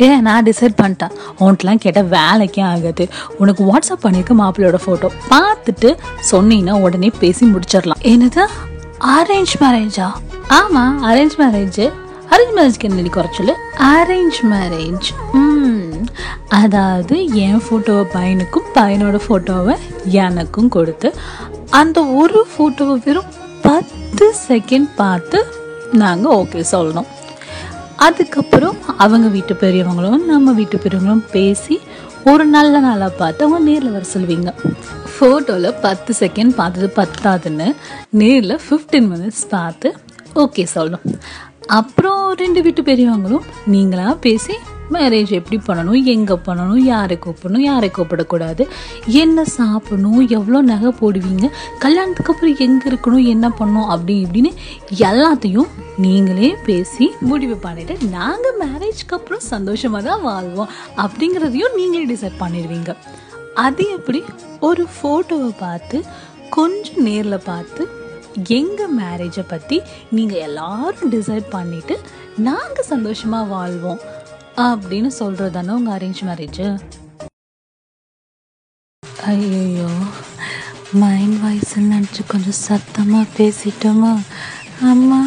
ஏ நான் டிசைட் பண்ணிட்டேன். உன்ட்டெலாம் கேட்டால் வேலைக்கே ஆகாது. உனக்கு வாட்ஸ்அப் பண்ணியிருக்க மாப்பிள்ளையோட ஃபோட்டோ பார்த்துட்டு சொன்னீங்கன்னா உடனே பேசி முடிச்சிடலாம். என்னது? அரேஞ்ச் மேரேஜா ஆமாம் அரேஞ்ச் மேரேஜ் அரேஞ்ச் மேரேஜ்க்கு என்ன குறைச்சல் அரேஞ்ச் மேரேஜ் ம். அதாவது என் ஃபோட்டோவை பையனுக்கும் பையனோட ஃபோட்டோவை எனக்கும் கொடுத்து அந்த ஒரு ஃபோட்டோவை வெறும் பத்து செகண்ட் பார்த்து நாங்கள் ஓகே சொல்லணும். அதுக்கப்புறம் அவங்க வீட்டு பெரியவங்களும் நம்ம வீட்டு பெரியவங்களும் பேசி ஒரு நல்ல நாளாக பார்த்து அவங்க நேரில் வர சொல்லுவீங்க. ஃபோட்டோவில் பத்து செகண்ட் பார்த்தது பத்தாதுன்னு நேரில் ஃபிஃப்டீன் மினிட்ஸ் பார்த்து ஓகே சொல்லணும். அப்புறம் ரெண்டு வீட்டு பெரியவங்களும் நீங்களாக பேசி மேரேஜ் எப்படி பண்ணணும் எங்கே பண்ணணும் யாரை கூப்பிடணும் யாரை கூப்பிடக்கூடாது என்ன சாப்பிடணும் எவ்வளோ நகை போடுவீங்க கல்யாணத்துக்கு அப்புறம் எங்கே இருக்கணும் என்ன பண்ணணும் அப்படி இப்படின்னு எல்லாத்தையும் நீங்களே பேசி முடிவு பண்ணிவிட்டு நாங்கள் மேரேஜ்க்கு அப்புறம் சந்தோஷமாக தான் வாழ்வோம் அப்படிங்கிறதையும் நீங்களே டிசைட் பண்ணிடுவீங்க. அது எப்படி? ஒரு ஃபோட்டோவை பார்த்து கொஞ்சம் நேரில் பார்த்து எங்கள் மேரேஜை பற்றி நீங்கள் எல்லாரும் டிசைட் பண்ணிவிட்டு நாங்கள் சந்தோஷமாக வாழ்வோம். அப்படின்னு சொல்கிறது தானே உங்கள் அரேஞ்ச் மேரேஜ் ஐயோ மைண்ட் வாய்ஸ்ன்னு நினச்சி கொஞ்சம் சத்தமாக பேசிட்டோமா? அம்மா.